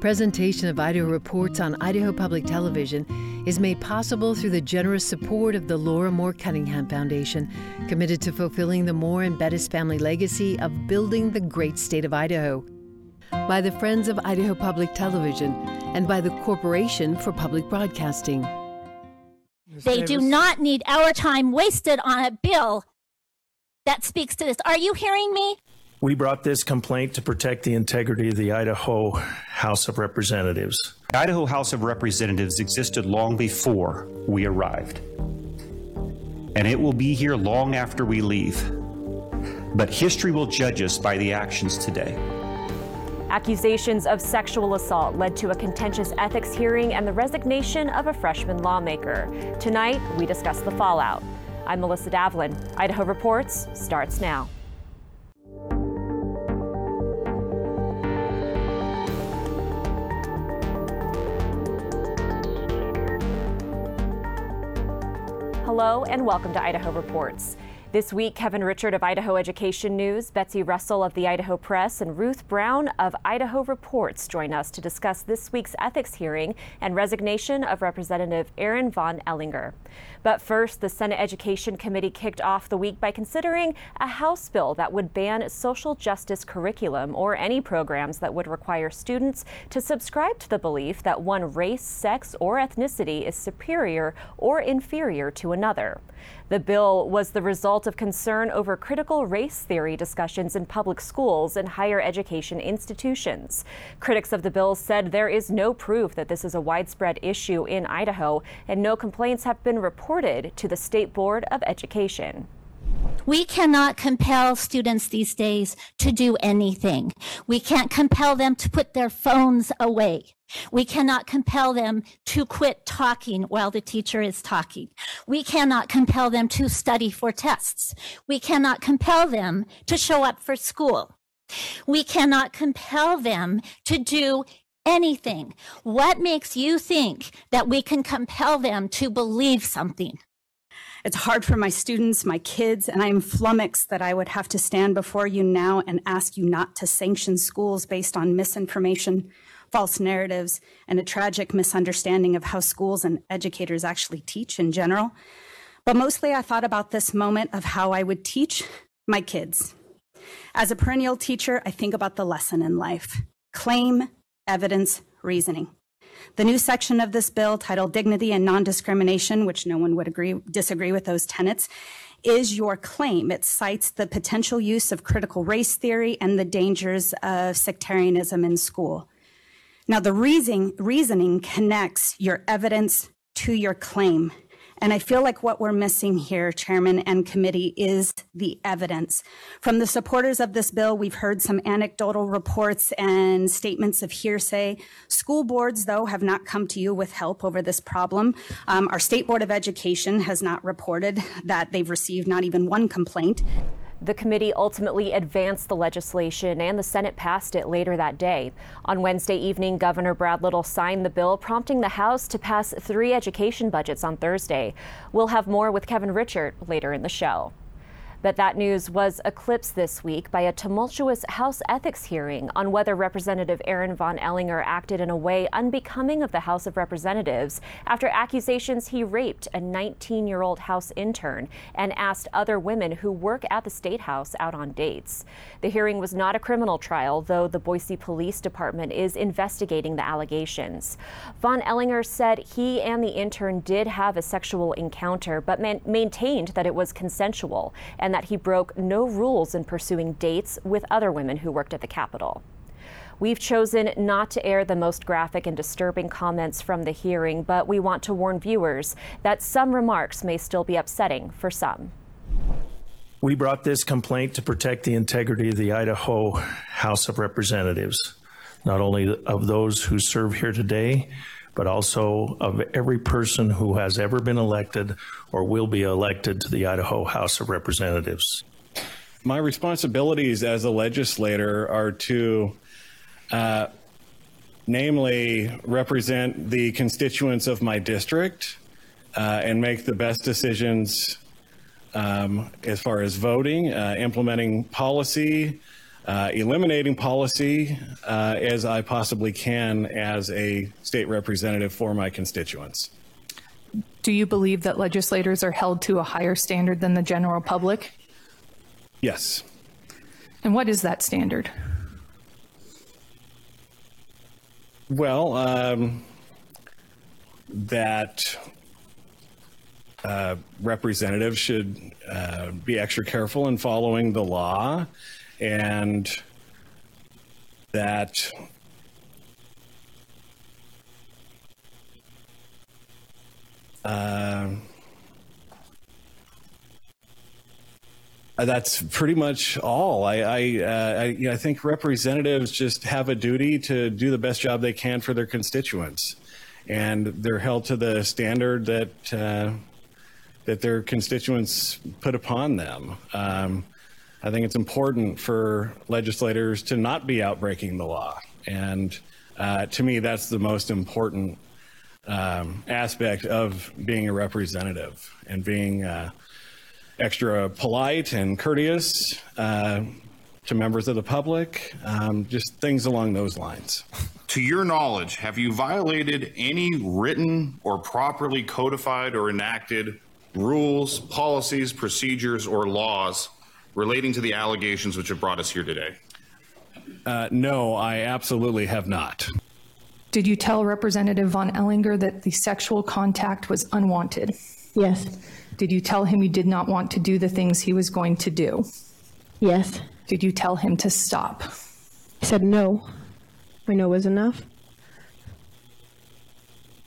Presentation of Idaho Reports on Idaho Public Television is made possible through the generous support of the Laura Moore Cunningham Foundation, committed to fulfilling the Moore and Bettis family legacy of building the great state of Idaho. By the Friends of Idaho Public Television and by the Corporation for Public Broadcasting. They do not need our time wasted on a bill that speaks to this. Are you hearing me? We brought this complaint to protect the integrity of the Idaho House of Representatives. The Idaho House of Representatives existed long before we arrived. And it will be here long after we leave. But history will judge us by the actions today. Accusations of sexual assault led to a contentious ethics hearing and the resignation of a freshman lawmaker. Tonight, we discuss the fallout. I'm Melissa Davlin. Idaho Reports starts now. Hello and welcome to Idaho Reports. This week, Kevin Richert of Idaho Education News, Betsy Russell of the Idaho Press, and Ruth Brown of Idaho Reports join us to discuss this week's ethics hearing and resignation of Representative Aaron Von Ehlinger. But first, the Senate Education Committee kicked off the week by considering a House bill that would ban social justice curriculum or any programs that would require students to subscribe to the belief that one race, sex, or ethnicity is superior or inferior to another. The bill was the result of concern over critical race theory discussions in public schools and higher education institutions. Critics of the bill said there is no proof that this is a widespread issue in Idaho, and no complaints have been reported to the State Board of Education. We cannot compel students these days to do anything. We can't compel them to put their phones away. We cannot compel them to quit talking while the teacher is talking. We cannot compel them to study for tests. We cannot compel them to show up for school. We cannot compel them to do anything. What makes you think that we can compel them to believe something? It's hard for my students, my kids, and I am flummoxed that I would have to stand before you now and ask you not to sanction schools based on misinformation, false narratives, and a tragic misunderstanding of how schools and educators actually teach in general. But mostly I thought about this moment of how I would teach my kids. As a perennial teacher, I think about the lesson in life claim, evidence, reasoning. The new section of this bill, titled Dignity and Non-Discrimination, which no one would agree, disagree with those tenets, is your claim. It cites the potential use of critical race theory and the dangers of sectarianism in school. Now, the reasoning, reasoning connects your evidence to your claim. And I feel like what we're missing here, Chairman and committee, is the evidence. From the supporters of this bill, we've heard some anecdotal reports and statements of hearsay. School boards, though, have not come to you with help over this problem. Um, our State Board of Education has not reported that they've received not even one complaint. The committee ultimately advanced the legislation and the Senate passed it later that day. On Wednesday evening, Governor Brad Little signed the bill, prompting the House to pass three education budgets on Thursday. We'll have more with Kevin Richert later in the show. But that news was eclipsed this week by a tumultuous House ethics hearing on whether Representative Aaron Von Ehlinger acted in a way unbecoming of the House of Representatives after accusations he raped a 19 year old House intern and asked other women who work at the State House out on dates. The hearing was not a criminal trial, though the Boise Police Department is investigating the allegations. Von Ehlinger said he and the intern did have a sexual encounter, but man- maintained that it was consensual and that he broke no rules in pursuing dates with other women who worked at the Capitol. We've chosen not to air the most graphic and disturbing comments from the hearing, but we want to warn viewers that some remarks may still be upsetting for some. We brought this complaint to protect the integrity of the Idaho House of Representatives, not only of those who serve here today, but also of every person who has ever been elected or will be elected to the Idaho House of Representatives. My responsibilities as a legislator are to, uh, namely, represent the constituents of my district uh, and make the best decisions um, as far as voting, uh, implementing policy, uh, eliminating policy uh, as I possibly can as a state representative for my constituents. Do you believe that legislators are held to a higher standard than the general public? Yes. And what is that standard? Well, um, that uh, representatives should uh, be extra careful in following the law and that uh, that's pretty much all. I I, uh, I, I think representatives just have a duty to do the best job they can for their constituents, and they're held to the standard that uh, that their constituents put upon them. Um, I think it's important for legislators to not be outbreaking the law. And uh, to me, that's the most important um, aspect of being a representative and being uh, extra polite and courteous uh, to members of the public, um, just things along those lines. To your knowledge, have you violated any written or properly codified or enacted rules, policies, procedures, or laws relating to the allegations which have brought us here today? Uh, no, I absolutely have not. Did you tell Representative Von Ehlinger that the sexual contact was unwanted? Yes. Did you tell him you did not want to do the things he was going to do? Yes. Did you tell him to stop? He said no. I know was enough.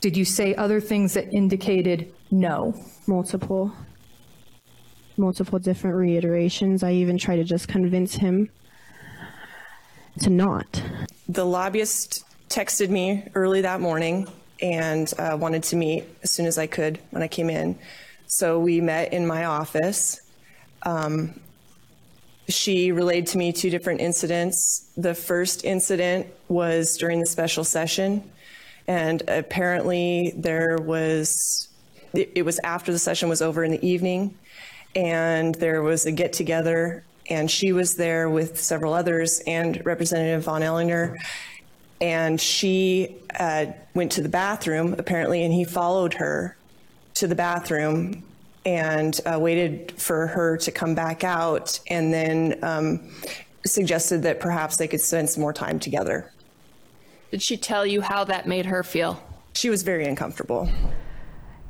Did you say other things that indicated no? Multiple. Multiple different reiterations. I even tried to just convince him to not. The lobbyist texted me early that morning and uh, wanted to meet as soon as I could when I came in. So we met in my office. Um, she relayed to me two different incidents. The first incident was during the special session, and apparently there was, it, it was after the session was over in the evening, and there was a get together, and she was there with several others and Representative Von Ehlinger. And she uh, went to the bathroom, apparently, and he followed her to the bathroom and uh, waited for her to come back out and then um, suggested that perhaps they could spend some more time together. Did she tell you how that made her feel? She was very uncomfortable.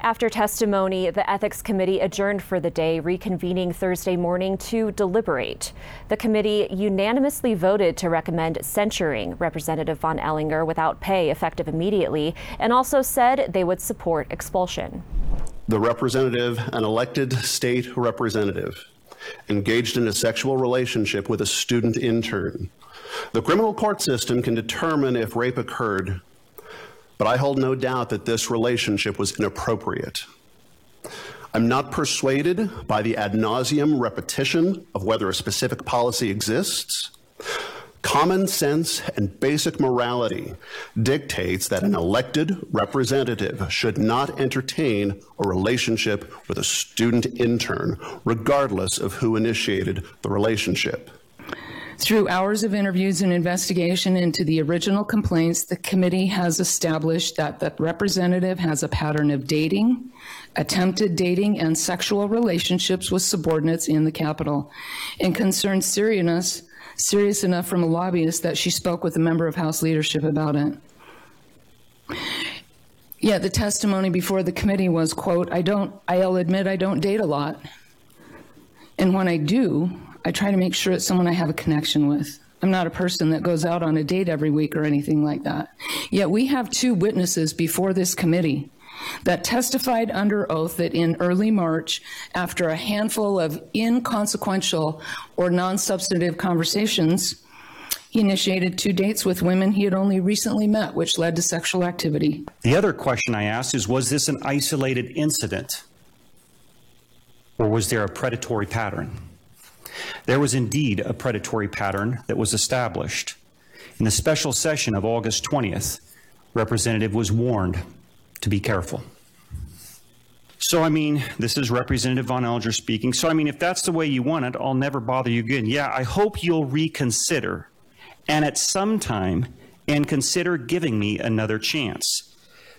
After testimony, the Ethics Committee adjourned for the day, reconvening Thursday morning to deliberate. The committee unanimously voted to recommend censuring Representative von Ehlinger without pay effective immediately, and also said they would support expulsion. The representative, an elected state representative, engaged in a sexual relationship with a student intern. The criminal court system can determine if rape occurred but I hold no doubt that this relationship was inappropriate. I'm not persuaded by the ad nauseum repetition of whether a specific policy exists. Common sense and basic morality dictates that an elected representative should not entertain a relationship with a student intern, regardless of who initiated the relationship. Through hours of interviews and investigation into the original complaints, the committee has established that the representative has a pattern of dating, attempted dating, and sexual relationships with subordinates in the Capitol, and concerns seriousness, serious enough from a lobbyist that she spoke with a member of House leadership about it. Yet the testimony before the committee was, quote, I don't, I'll admit I don't date a lot. And when I do, I try to make sure it's someone I have a connection with. I'm not a person that goes out on a date every week or anything like that. Yet we have two witnesses before this committee that testified under oath that in early March, after a handful of inconsequential or non substantive conversations, he initiated two dates with women he had only recently met, which led to sexual activity. The other question I asked is Was this an isolated incident? Or was there a predatory pattern? There was indeed a predatory pattern that was established. In the special session of August 20th, Representative was warned to be careful. So, I mean, this is Representative Von Ehlinger speaking. So, I mean, if that's the way you want it, I'll never bother you again. Yeah, I hope you'll reconsider and at some time and consider giving me another chance.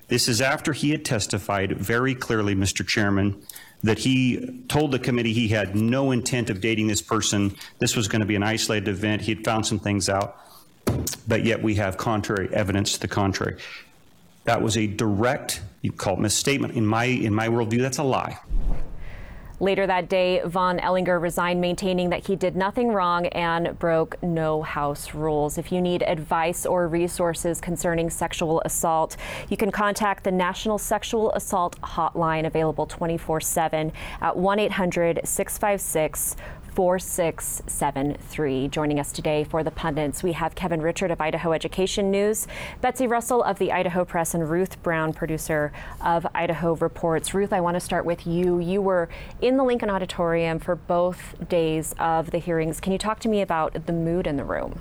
This is after he had testified very clearly, Mr. Chairman, that he told the committee he had no intent of dating this person. This was going to be an isolated event. He had found some things out, but yet we have contrary evidence to the contrary. That was a direct, you call it misstatement. In my in my worldview, that's a lie. Later that day, Von Ehlinger resigned, maintaining that he did nothing wrong and broke no house rules. If you need advice or resources concerning sexual assault, you can contact the National Sexual Assault Hotline, available 24 7 at 1 800 656 4673. Joining us today for the pundits, we have Kevin Richert of Idaho Education News, Betsy Russell of the Idaho Press, and Ruth Brown, producer of Idaho Reports. Ruth, I want to start with you. You were in the Lincoln Auditorium for both days of the hearings. Can you talk to me about the mood in the room?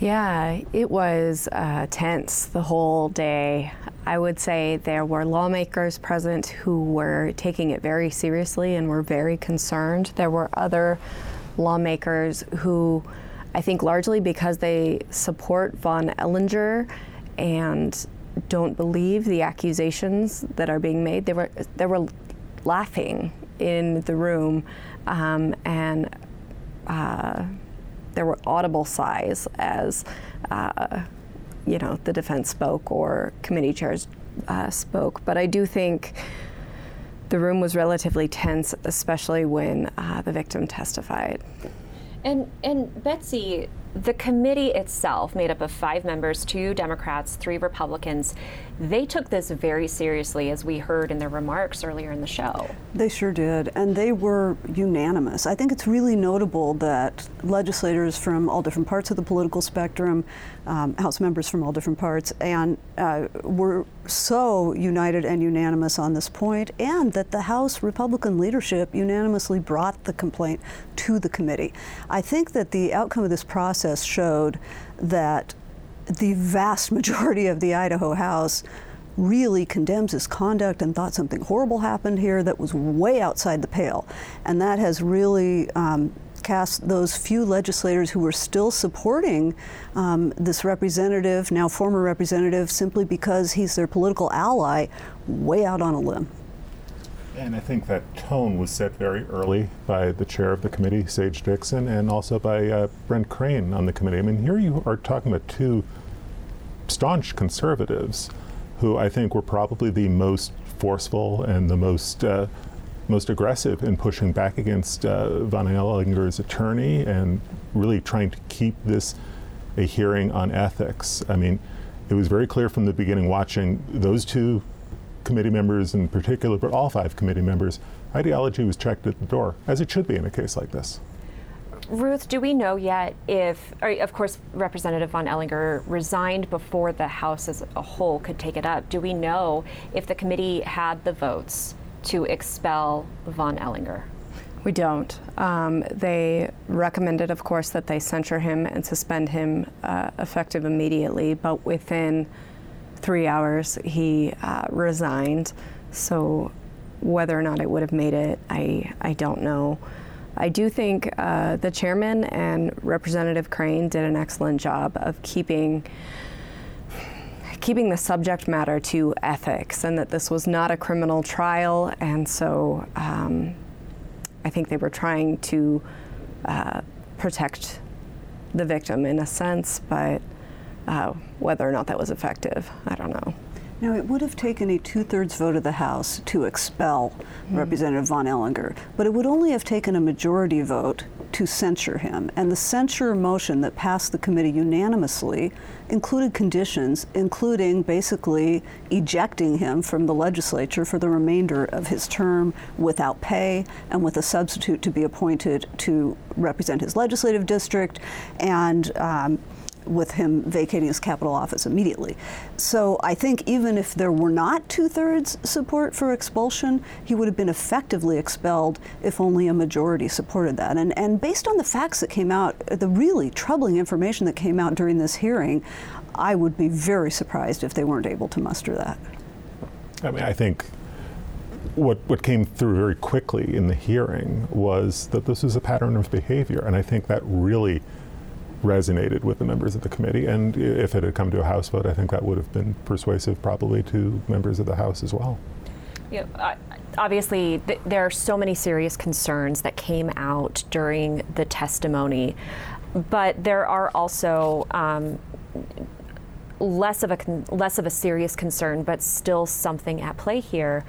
Yeah, it was uh, tense the whole day. I would say there were lawmakers present who were taking it very seriously and were very concerned. There were other lawmakers who, I think largely because they support Von Ehlinger and don't believe the accusations that are being made, they were, they were laughing in the room um, and uh, there were audible sighs as uh, you know the defense spoke or committee chairs uh, spoke. But I do think the room was relatively tense, especially when uh, the victim testified. And and Betsy, the committee itself, made up of five members, two Democrats, three Republicans, they took this very seriously, as we heard in their remarks earlier in the show. They sure did, and they were unanimous. I think it's really notable that legislators from all different parts of the political spectrum, um, House members from all different parts, and uh, were so united and unanimous on this point, and that the House Republican leadership unanimously brought the complaint to the committee. I think that the outcome of this process showed that the vast majority of the Idaho House really condemns his conduct and thought something horrible happened here that was way outside the pale. And that has really um, cast those few legislators who were still supporting um, this representative, now former representative, simply because he's their political ally, way out on a limb. And I think that tone was set very early by the chair of the committee, Sage Dixon, and also by uh, Brent Crane on the committee. I mean, here you are talking about two staunch conservatives who I think were probably the most forceful and the most uh, most aggressive in pushing back against uh, Von Ehlinger's attorney and really trying to keep this a hearing on ethics. I mean, it was very clear from the beginning watching those two committee members in particular, but all five committee members, ideology was checked at the door, as it should be in a case like this. Ruth, do we know yet if, of course, Representative von Ehlinger resigned before the House as a whole could take it up? Do we know if the committee had the votes to expel von Ehlinger? We don't. Um, they recommended, of course, that they censure him and suspend him uh, effective immediately, but within three hours he uh, resigned. So whether or not it would have made it, I, I don't know. I do think uh, the chairman and Representative Crane did an excellent job of keeping keeping the subject matter to ethics and that this was not a criminal trial, and so um, I think they were trying to uh, protect the victim in a sense, but uh, whether or not that was effective, I don't know. Now, it would have taken a two thirds vote of the House to expel mm. Representative von Ehlinger, but it would only have taken a majority vote to censure him. And the censure motion that passed the committee unanimously included conditions, including basically ejecting him from the legislature for the remainder of his term without pay and with a substitute to be appointed to represent his legislative district and um, with him vacating his capital office immediately. So I think even if there were not two thirds support for expulsion, he would have been effectively expelled if only a majority supported that. And, and based on the facts that came out, the really troubling information that came out during this hearing, I would be very surprised if they weren't able to muster that. I mean, I think what, what came through very quickly in the hearing was that this is a pattern of behavior. And I think that really resonated with the members of the committee. And if it had come to a House vote, I think that would have been persuasive probably to members of the House as well. Yeah, obviously, th- there are so many serious concerns that came out during the testimony, but there are also um, less of a con- less of a serious concern, but still something at play here.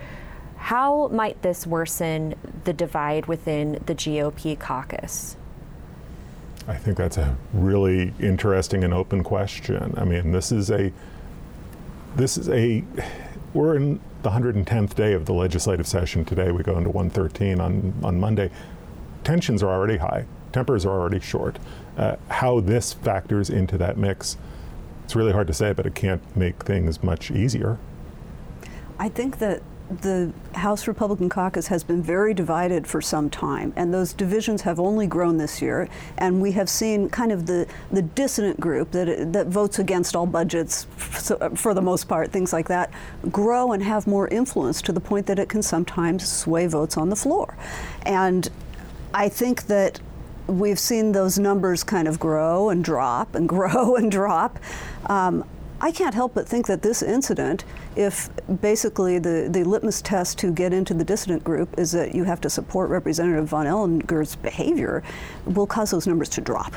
How might this worsen the divide within the GOP caucus? I think that's a really interesting and open question. I mean, this is a this is a we're in the 110th day of the legislative session today. We go into 113 on on Monday. Tensions are already high. Tempers are already short. Uh, how this factors into that mix, it's really hard to say, but it can't make things much easier. I think that the House Republican caucus has been very divided for some time, and those divisions have only grown this year. And we have seen kind of the, the dissident group that, that votes against all budgets for the most part, things like that, grow and have more influence to the point that it can sometimes sway votes on the floor. And I think that we've seen those numbers kind of grow and drop and grow and drop. Um, I can't help but think that this incident, if basically the, the litmus test to get into the dissident group is that you have to support Representative von Ehlinger's behavior, will cause those numbers to drop.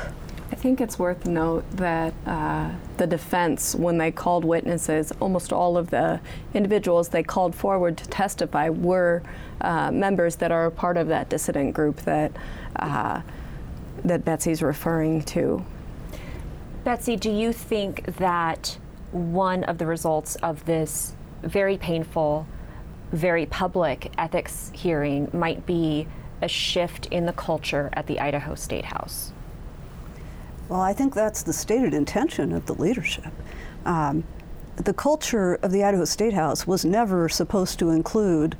I think it's worth note that uh, the defense, when they called witnesses, almost all of the individuals they called forward to testify were uh, members that are a part of that dissident group that uh, that Betsy's referring to. Betsy, do you think that one of the results of this very painful, very public ethics hearing might be a shift in the culture at the Idaho State House? Well, I think that's the stated intention of the leadership. Um, the culture of the Idaho State House was never supposed to include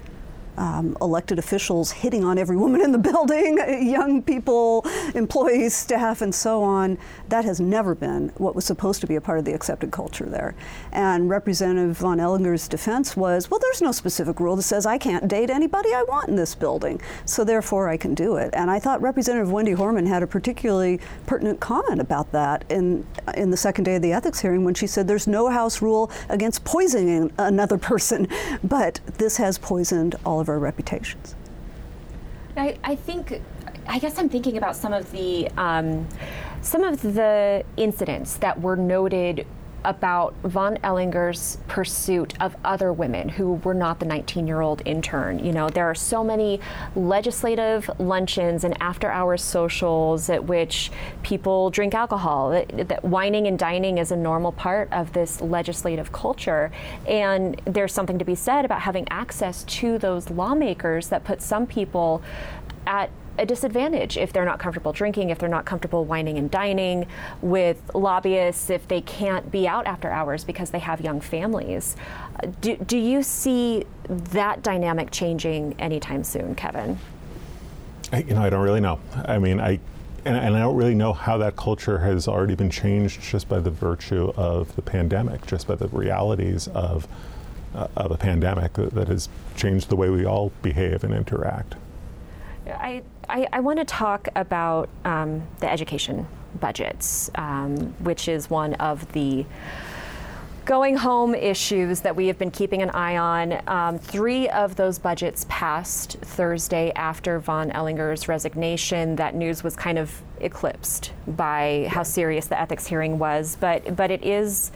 um, elected officials hitting on every woman in the building, young people, employees, staff, and so on. That has never been what was supposed to be a part of the accepted culture there. And Representative von Ehlinger's defense was, well, there's no specific rule that says I can't date anybody I want in this building, so therefore I can do it. And I thought Representative Wendy Horman had a particularly pertinent comment about that in in the second day of the ethics hearing when she said there's no House rule against poisoning another person, but this has poisoned all of our reputations. I, I think, I guess I'm thinking about some of the um, some of the incidents that were noted about von Ehlinger's pursuit of other women who were not the 19 year old intern. You know, there are so many legislative luncheons and after hours socials at which people drink alcohol, that, that wining and dining is a normal part of this legislative culture. And there's something to be said about having access to those lawmakers that put some people at a disadvantage if they're not comfortable drinking, if they're not comfortable wining and dining with lobbyists, if they can't be out after hours because they have young families. Do, do you see that dynamic changing anytime soon, Kevin? I, you know, I don't really know. I mean, I and, and, I don't really know how that culture has already been changed just by the virtue of the pandemic, just by the realities of uh, of a pandemic that, that has changed the way we all behave and interact. I, I, I want to talk about um, the education budgets, um, which is one of the going home issues that we have been keeping an eye on. Um, three of those budgets passed Thursday after von Ehlinger's resignation. That news was kind of eclipsed by how serious the ethics hearing was, but but it is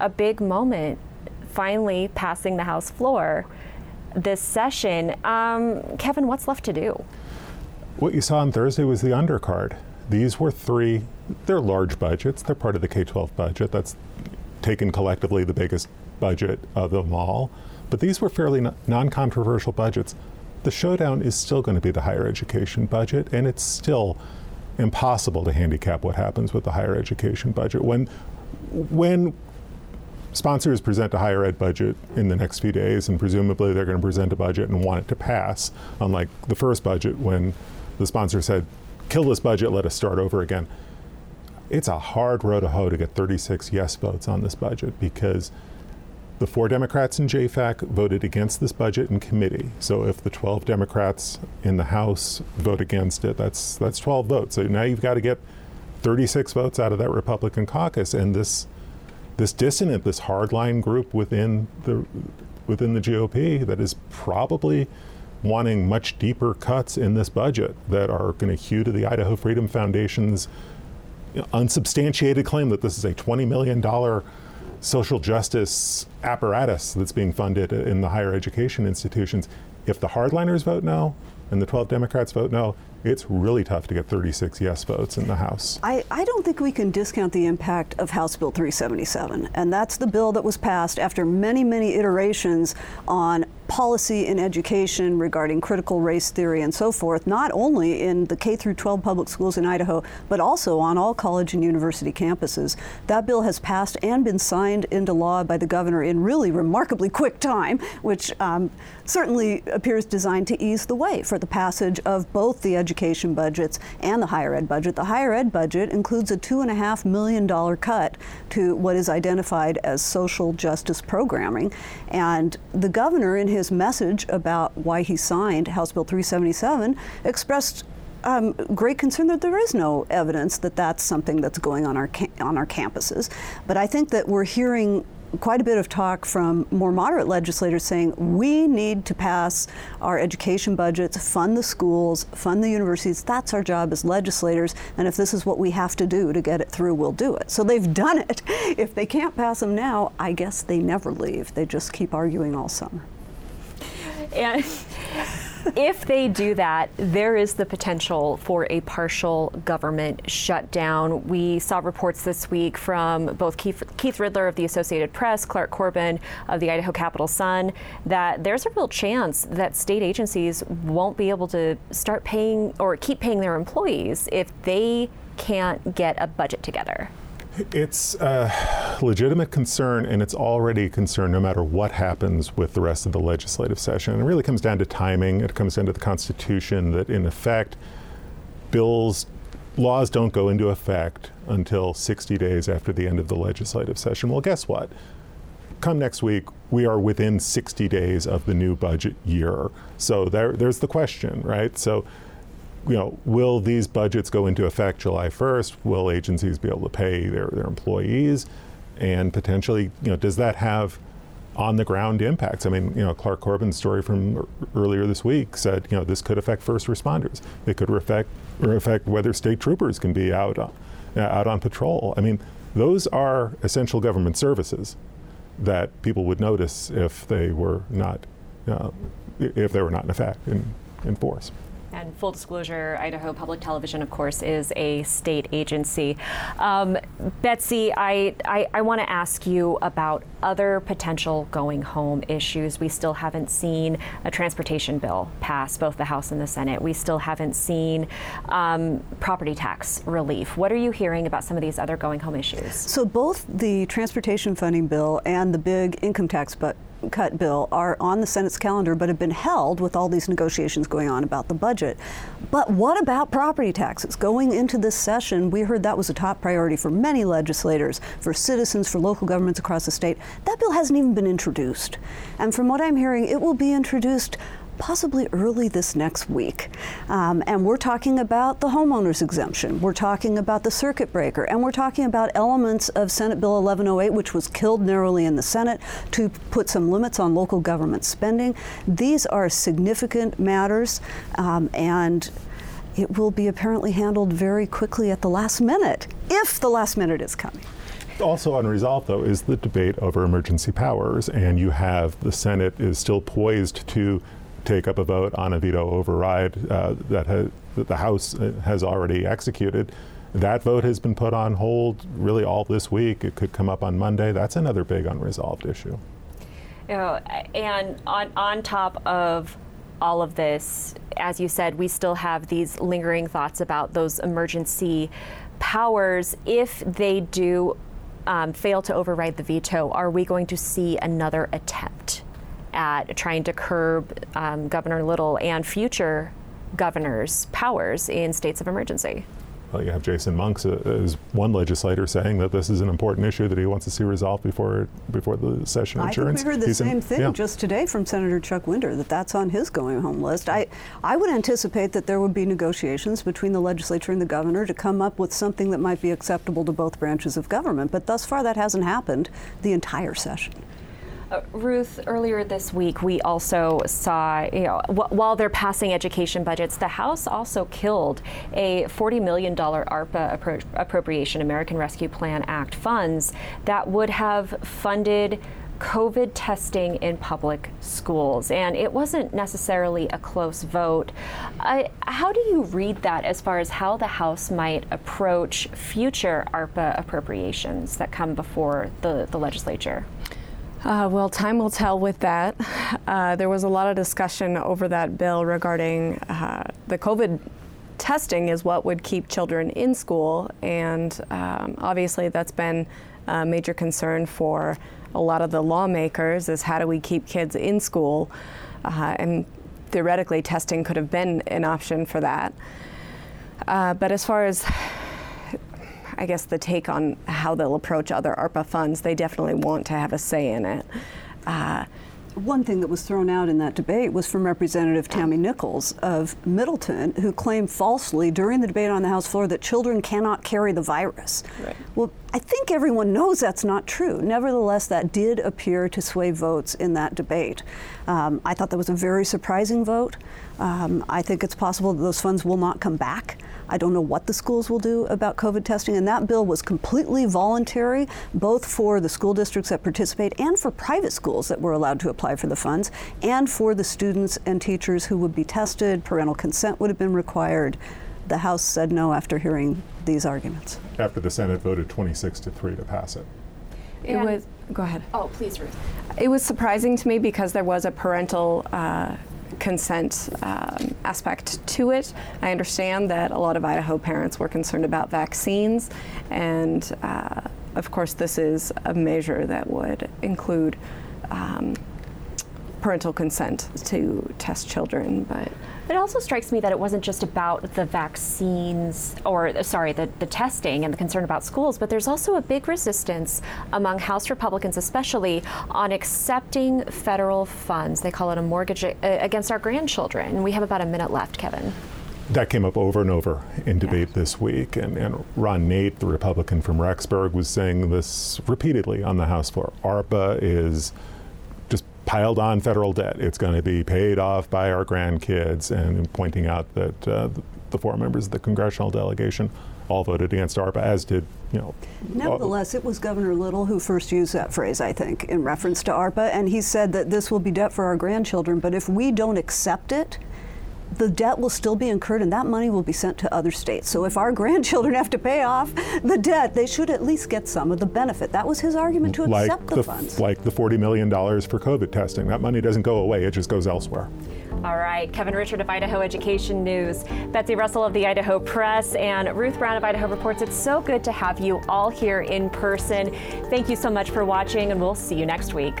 a big moment, finally passing the House floor this session. Um, Kevin, what's left to do? What you saw on Thursday was the undercard. These were three, they're large budgets. They're part of the K 12 budget. That's taken collectively the biggest budget of them all. But these were fairly non controversial budgets. The showdown is still going to be the higher education budget, and it's still impossible to handicap what happens with the higher education budget. When, when sponsors present a higher ed budget in the next few days, and presumably they're going to present a budget and want it to pass, unlike the first budget when the sponsor said, kill this budget, let us start over again. It's a hard row to hoe to get 36 yes votes on this budget because the four Democrats in JFAC voted against this budget in committee. So if the 12 Democrats in the House vote against it, that's that's 12 votes. So now you've got to get 36 votes out of that Republican caucus, and this this dissonant, this hardline group within the within the GOP that is probably wanting much deeper cuts in this budget that are going to hew to the Idaho Freedom Foundation's unsubstantiated claim that this is a $20 million social justice apparatus that's being funded in the higher education institutions. If the hardliners vote no and the 12 Democrats vote no, it's really tough to get 36 yes votes in the House. I, I don't think we can discount the impact of House Bill 377. And that's the bill that was passed after many, many iterations on policy in education regarding critical race theory and so forth, not only in the K through 12 public schools in Idaho, but also on all college and university campuses. That bill has passed and been signed into law by the governor in really remarkably quick time, which um, certainly appears designed to ease the way for the passage of both the education budgets and the higher ed budget. The higher ed budget includes a $2.5 million cut to what is identified as social justice programming. And the governor, in his message about why he signed House Bill 377, expressed um, great concern that there is no evidence that that's something that's going on our on our campuses. But I think that we're hearing quite a bit of talk from more moderate legislators saying we need to pass our education budgets, fund the schools, fund the universities. That's our job as legislators. And if this is what we have to do to get it through, we'll do it. So they've done it. If they can't pass them now, I guess they never leave. They just keep arguing all summer. And if they do that, there is the potential for a partial government shutdown. We saw reports this week from both Keith, Keith Ridler of the Associated Press, Clark Corbin of the Idaho Capital Sun, that there's a real chance that state agencies won't be able to start paying or keep paying their employees if they can't get a budget together. It's a legitimate concern, and it's already a concern no matter what happens with the rest of the legislative session. It really comes down to timing. It comes down to the Constitution that, in effect, bills, laws don't go into effect until 60 days after the end of the legislative session. Well, guess what? Come next week, we are within 60 days of the new budget year. So there, there's the question, right? So you know, will these budgets go into effect July 1st? Will agencies be able to pay their, their employees? And potentially, you know, does that have on the ground impacts? I mean, you know, Clark Corbin's story from earlier this week said, you know, this could affect first responders. It could affect, affect whether state troopers can be out, uh, out on patrol. I mean, those are essential government services that people would notice if they were not, uh, if they were not in effect in, in force. And full disclosure, Idaho Public Television, of course, is a state agency. Um, Betsy, I, I, I want to ask you about other potential going home issues. We still haven't seen a transportation bill pass both the House and the Senate. We still haven't seen um, property tax relief. What are you hearing about some of these other going home issues? So, both the transportation funding bill and the big income tax but cut bill are on the Senate's calendar but have been held with all these negotiations going on about the budget. But what about property taxes? Going into this session, we heard that was a top priority for many legislators, for citizens, for local governments across the state. That bill hasn't even been introduced. And from what I'm hearing, it will be introduced possibly early this next week. Um, and we're talking about the homeowners exemption, we're talking about the circuit breaker, and we're talking about elements of Senate Bill 1108, which was killed narrowly in the Senate, to put some limits on local government spending. These are significant matters, um, and it will be apparently handled very quickly at the last minute, if the last minute is coming. Also unresolved, though, is the debate over emergency powers, and you have the Senate is still poised to take up a vote on a veto override uh, that, that the House uh, has already executed. That vote has been put on hold really all this week. It could come up on Monday. That's another big unresolved issue. You know, and on, on top of all of this, as you said, we still have these lingering thoughts about those emergency powers. If they do um, fail to override the veto, are we going to see another attempt at trying to curb um, Governor Little and future governors' powers in states of emergency? Well, you have Jason Monks uh, as one legislator saying that this is an important issue that he wants to see resolved before before the session I adjourns. think we heard the He's same in- thing yeah. just today from Senator Chuck Winder that that's on his going home list. I, I would anticipate that there would be negotiations between the legislature and the governor to come up with something that might be acceptable to both branches of government. But thus far, that hasn't happened the entire session. Uh, Ruth, earlier this week, we also saw, you know, wh- while they're passing education budgets, the House also killed a $40 million ARPA appro- appropriation, American Rescue Plan Act funds, that would have funded COVID testing in public schools. And it wasn't necessarily a close vote. How do you read that as far as how the House might approach future ARPA appropriations that come before the, the legislature? Uh, well, time will tell with that. Uh, there was a lot of discussion over that bill regarding uh, the COVID testing is what would keep children in school, and um, obviously that's been a major concern for a lot of the lawmakers is how do we keep kids in school, uh, and theoretically testing could have been an option for that. Uh, but as far as I guess the take on how they'll approach other ARPA funds, they definitely want to have a say in it. Uh, One thing that was thrown out in that debate was from Representative Tammy Nichols of Middleton, who claimed falsely during the debate on the House floor that children cannot carry the virus. Well, I think everyone knows that's not true. Nevertheless, that did appear to sway votes in that debate. Um, I thought that was a very surprising vote. Um, I think it's possible that those funds will not come back. I don't know what the schools will do about COVID testing, and that bill was completely voluntary, both for the school districts that participate and for private schools that were allowed to apply for the funds, and for the students and teachers who would be tested. Parental consent would have been required. The House said no after hearing these arguments. After the Senate voted 26 to 3 to pass it. it was, go ahead. Oh, please, Ruth. It was surprising to me because there was a parental uh, consent um, aspect to it. I understand that a lot of Idaho parents were concerned about vaccines, and uh, of course, this is a measure that would include um, parental consent to test children, but. It also strikes me that it wasn't just about the vaccines, or sorry, the, the testing and the concern about schools, but there's also a big resistance among House Republicans, especially, on accepting federal funds. They call it a mortgage uh, against our grandchildren. We have about a minute left, Kevin. That came up over and over in debate this week. And, and Ron Nate, the Republican from Rexburg, was saying this repeatedly on the House floor. ARPA is just piled on federal debt. It's going to be paid off by our grandkids, and pointing out that uh, the four members of the congressional delegation all voted against ARPA, as did, you know, Nevertheless, it was Governor Little who first used that phrase, I think, in reference to ARPA, and he said that this will be debt for our grandchildren, but if we don't accept it, the debt will still be incurred and that money will be sent to other states. So if our grandchildren have to pay off the debt, they should at least get some of the benefit. That was his argument to like accept the, the, funds. like the $40 million for COVID testing. That money doesn't go away, it just goes elsewhere. All right, Kevin Richert of Idaho Education News, Betsy Russell of the Idaho Press, and Ruth Brown of Idaho Reports. It's so good to have you all here in person. Thank you so much for watching, and we'll see you next week.